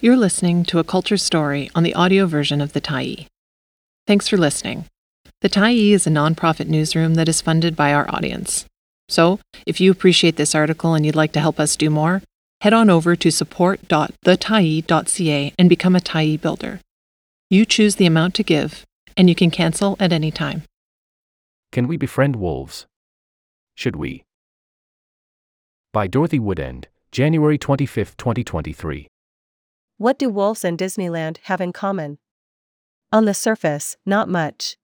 You're listening to a culture story on the audio version of The Tyee. Thanks for listening. The Tyee is a nonprofit newsroom that is funded by our audience. So, if you appreciate this article and you'd like to help us do more, head on over to support.thetyee.ca and become a Tyee builder. You choose the amount to give, and you can cancel at any time. Can we befriend wolves? Should we? By Dorothy Woodend, January 25, 2023. What do wolves and Disneyland have in common? On the surface, not much.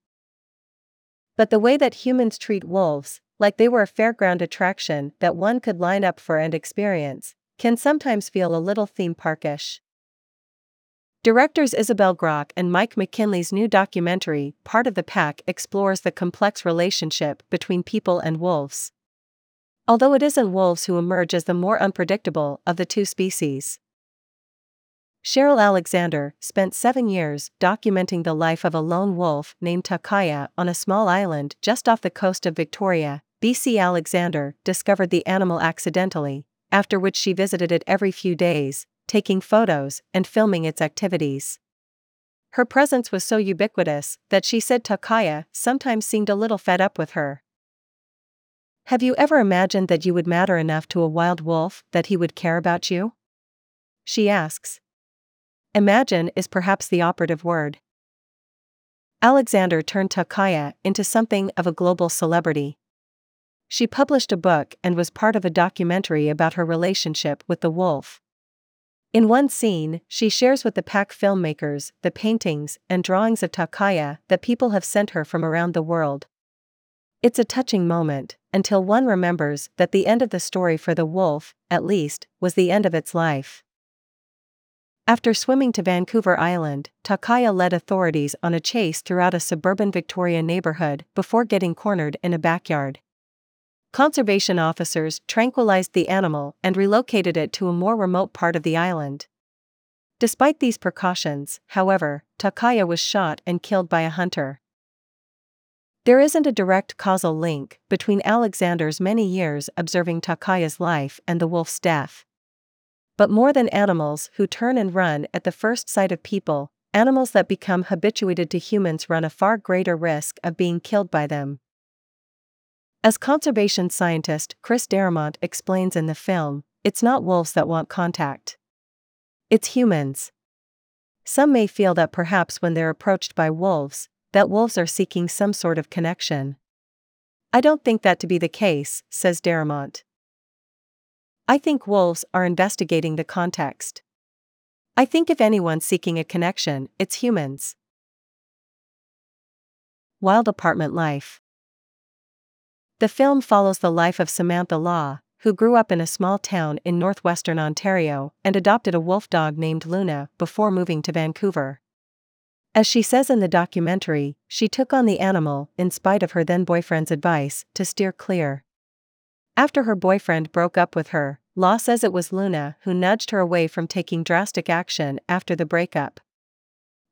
But the way that humans treat wolves, like they were a fairground attraction that one could line up for and experience, can sometimes feel a little theme parkish. Directors Isabel Groc and Mike McKinley's new documentary, Part of the Pack, explores the complex relationship between people and wolves. Although it isn't wolves who emerge as the more unpredictable of the two species. Cheryl Alexander spent seven years documenting the life of a lone wolf named Takaya on a small island just off the coast of Victoria. BC Alexander discovered the animal accidentally, after which she visited it every few days, taking photos and filming its activities. Her presence was so ubiquitous that she said Takaya sometimes seemed a little fed up with her. Have you ever imagined that you would matter enough to a wild wolf that he would care about you? She asks. Imagine is perhaps the operative word. Alexander turned Takaya into something of a global celebrity. She published a book and was part of a documentary about her relationship with the wolf. In one scene, she shares with the pack filmmakers the paintings and drawings of Takaya that people have sent her from around the world. It's a touching moment, until one remembers that the end of the story for the wolf, at least, was the end of its life. After swimming to Vancouver Island, Takaya led authorities on a chase throughout a suburban Victoria neighborhood before getting cornered in a backyard. Conservation officers tranquilized the animal and relocated it to a more remote part of the island. Despite these precautions, however, Takaya was shot and killed by a hunter. There isn't a direct causal link between Alexander's many years observing Takaya's life and the wolf's death. But more than animals who turn and run at the first sight of people, animals that become habituated to humans run a far greater risk of being killed by them. As conservation scientist Chris Darimont explains in the film, it's not wolves that want contact. It's humans. Some may feel that perhaps when they're approached by wolves, that wolves are seeking some sort of connection. I don't think that to be the case, says Darimont. I think wolves are investigating the context. I think if anyone's seeking a connection, it's humans. Wild Apartment Life The film follows the life of Samantha Law, who grew up in a small town in northwestern Ontario and adopted a wolf dog named Luna before moving to Vancouver. As she says in the documentary, she took on the animal in spite of her then boyfriend's advice to steer clear. After her boyfriend broke up with her, Law says it was Luna who nudged her away from taking drastic action after the breakup.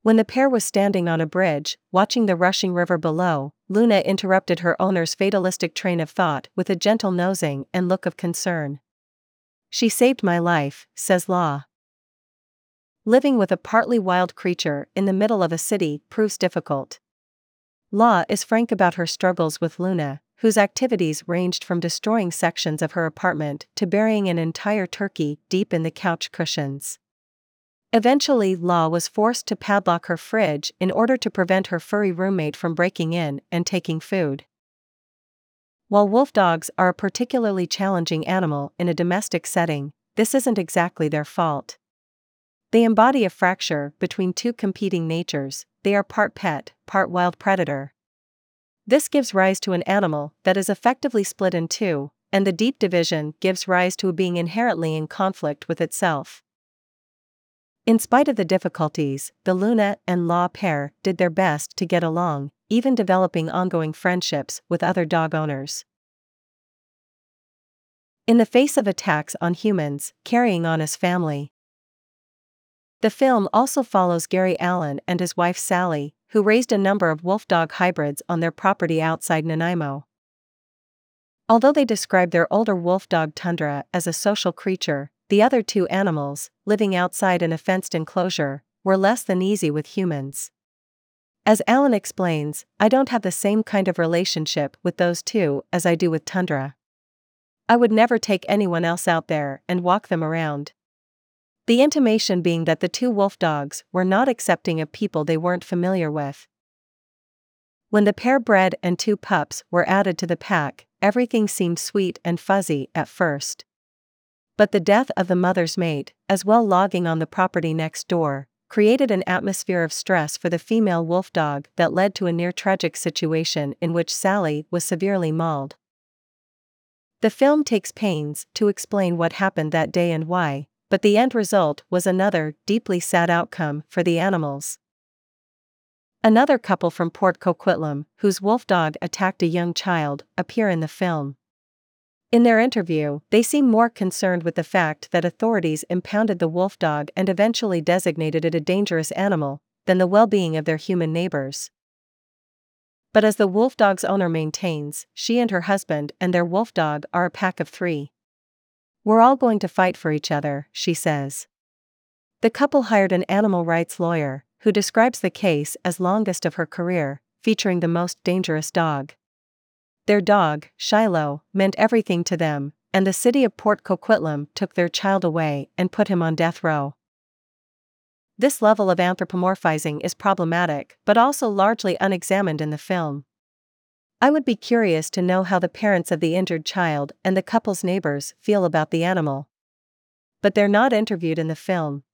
When the pair was standing on a bridge, watching the rushing river below, Luna interrupted her owner's fatalistic train of thought with a gentle nosing and look of concern. She saved my life, says Law. Living with a partly wild creature in the middle of a city proves difficult. Law is frank about her struggles with Luna, whose activities ranged from destroying sections of her apartment to burying an entire turkey deep in the couch cushions. Eventually, Law was forced to padlock her fridge in order to prevent her furry roommate from breaking in and taking food. While wolf dogs are a particularly challenging animal in a domestic setting, this isn't exactly their fault. They embody a fracture between two competing natures, they are part pet, part wild predator. This gives rise to an animal that is effectively split in two, and the deep division gives rise to a being inherently in conflict with itself. In spite of the difficulties, the Luna and Law pair did their best to get along, even developing ongoing friendships with other dog owners. In the face of attacks on humans, carrying on his family. The film also follows Gary Allen and his wife Sally, who raised a number of wolf dog hybrids on their property outside Nanaimo. Although they describe their older wolf dog Tundra as a social creature, the other two animals, living outside in a fenced enclosure, were less than easy with humans. As Allen explains, I don't have the same kind of relationship with those two as I do with Tundra. I would never take anyone else out there and walk them around. The intimation being that the two wolf dogs were not accepting of people they weren't familiar with. When the pair bred and two pups were added to the pack, everything seemed sweet and fuzzy at first. But the death of the mother's mate, as well logging on the property next door, created an atmosphere of stress for the female wolf dog that led to a near tragic situation in which Sally was severely mauled. The film takes pains to explain what happened that day and why, but the end result was another, deeply sad outcome for the animals. Another couple from Port Coquitlam, whose wolf dog attacked a young child, appear in the film. In their interview, they seem more concerned with the fact that authorities impounded the wolf dog and eventually designated it a dangerous animal, than the well being of their human neighbors. But as the wolf dog's owner maintains, she and her husband and their wolf dog are a pack of three. We're all going to fight for each other, she says. The couple hired an animal rights lawyer, who describes the case as longest of her career, featuring the most dangerous dog. Their dog, Shiloh, meant everything to them, and the city of Port Coquitlam took their child away and put him on death row. This level of anthropomorphizing is problematic but also largely unexamined in the film. I would be curious to know how the parents of the injured child and the couple's neighbors feel about the animal. But they're not interviewed in the film.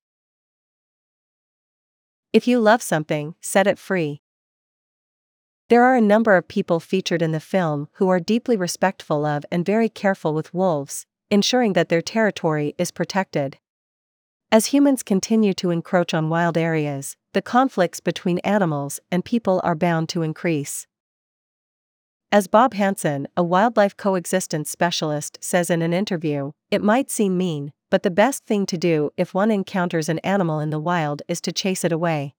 If you love something, set it free. There are a number of people featured in the film who are deeply respectful of and very careful with wolves, ensuring that their territory is protected. As humans continue to encroach on wild areas, the conflicts between animals and people are bound to increase. As Bob Hansen, a wildlife coexistence specialist, says in an interview, it might seem mean, but the best thing to do if one encounters an animal in the wild is to chase it away.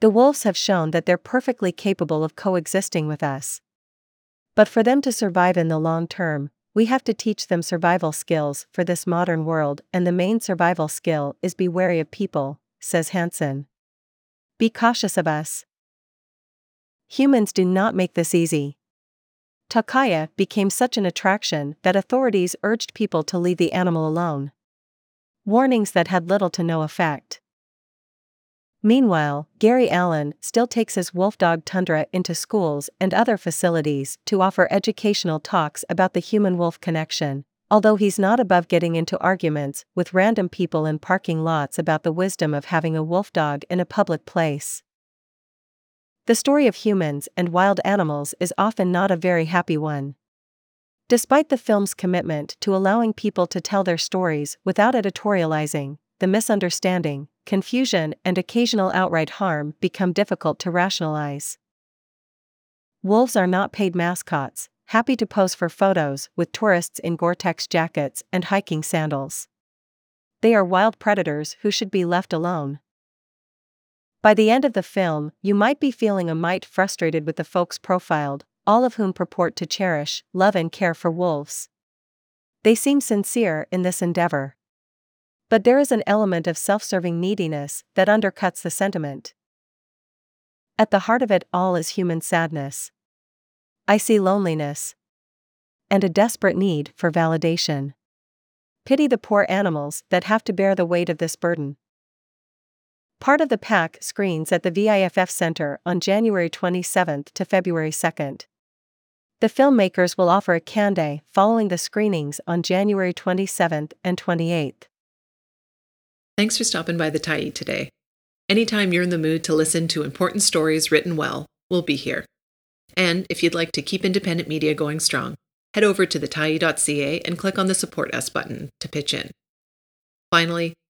The wolves have shown that they're perfectly capable of coexisting with us. But for them to survive in the long term, we have to teach them survival skills for this modern world, and the main survival skill is be wary of people, says Hansen. Be cautious of us. Humans do not make this easy. Takaya became such an attraction that authorities urged people to leave the animal alone. Warnings that had little to no effect. Meanwhile, Gary Allen still takes his wolfdog Tundra into schools and other facilities to offer educational talks about the human wolf connection, although he's not above getting into arguments with random people in parking lots about the wisdom of having a wolf dog in a public place. The story of humans and wild animals is often not a very happy one. Despite the film's commitment to allowing people to tell their stories without editorializing, the misunderstanding, confusion, and occasional outright harm become difficult to rationalize. Wolves are not paid mascots, happy to pose for photos with tourists in Gore Tex jackets and hiking sandals. They are wild predators who should be left alone. By the end of the film, you might be feeling a mite frustrated with the folks profiled, all of whom purport to cherish, love, and care for wolves. They seem sincere in this endeavor. But there is an element of self serving neediness that undercuts the sentiment. At the heart of it all is human sadness. I see loneliness. And a desperate need for validation. Pity the poor animals that have to bear the weight of this burden. Part of the pack screens at the VIFF Center on January 27 to February 2. The filmmakers will offer a can day following the screenings on January 27 and 28. Thanks for stopping by the Tyee today. Anytime you're in the mood to listen to important stories written well, we'll be here. And if you'd like to keep independent media going strong, head over to thetyee.ca and click on the Support Us button to pitch in. Finally,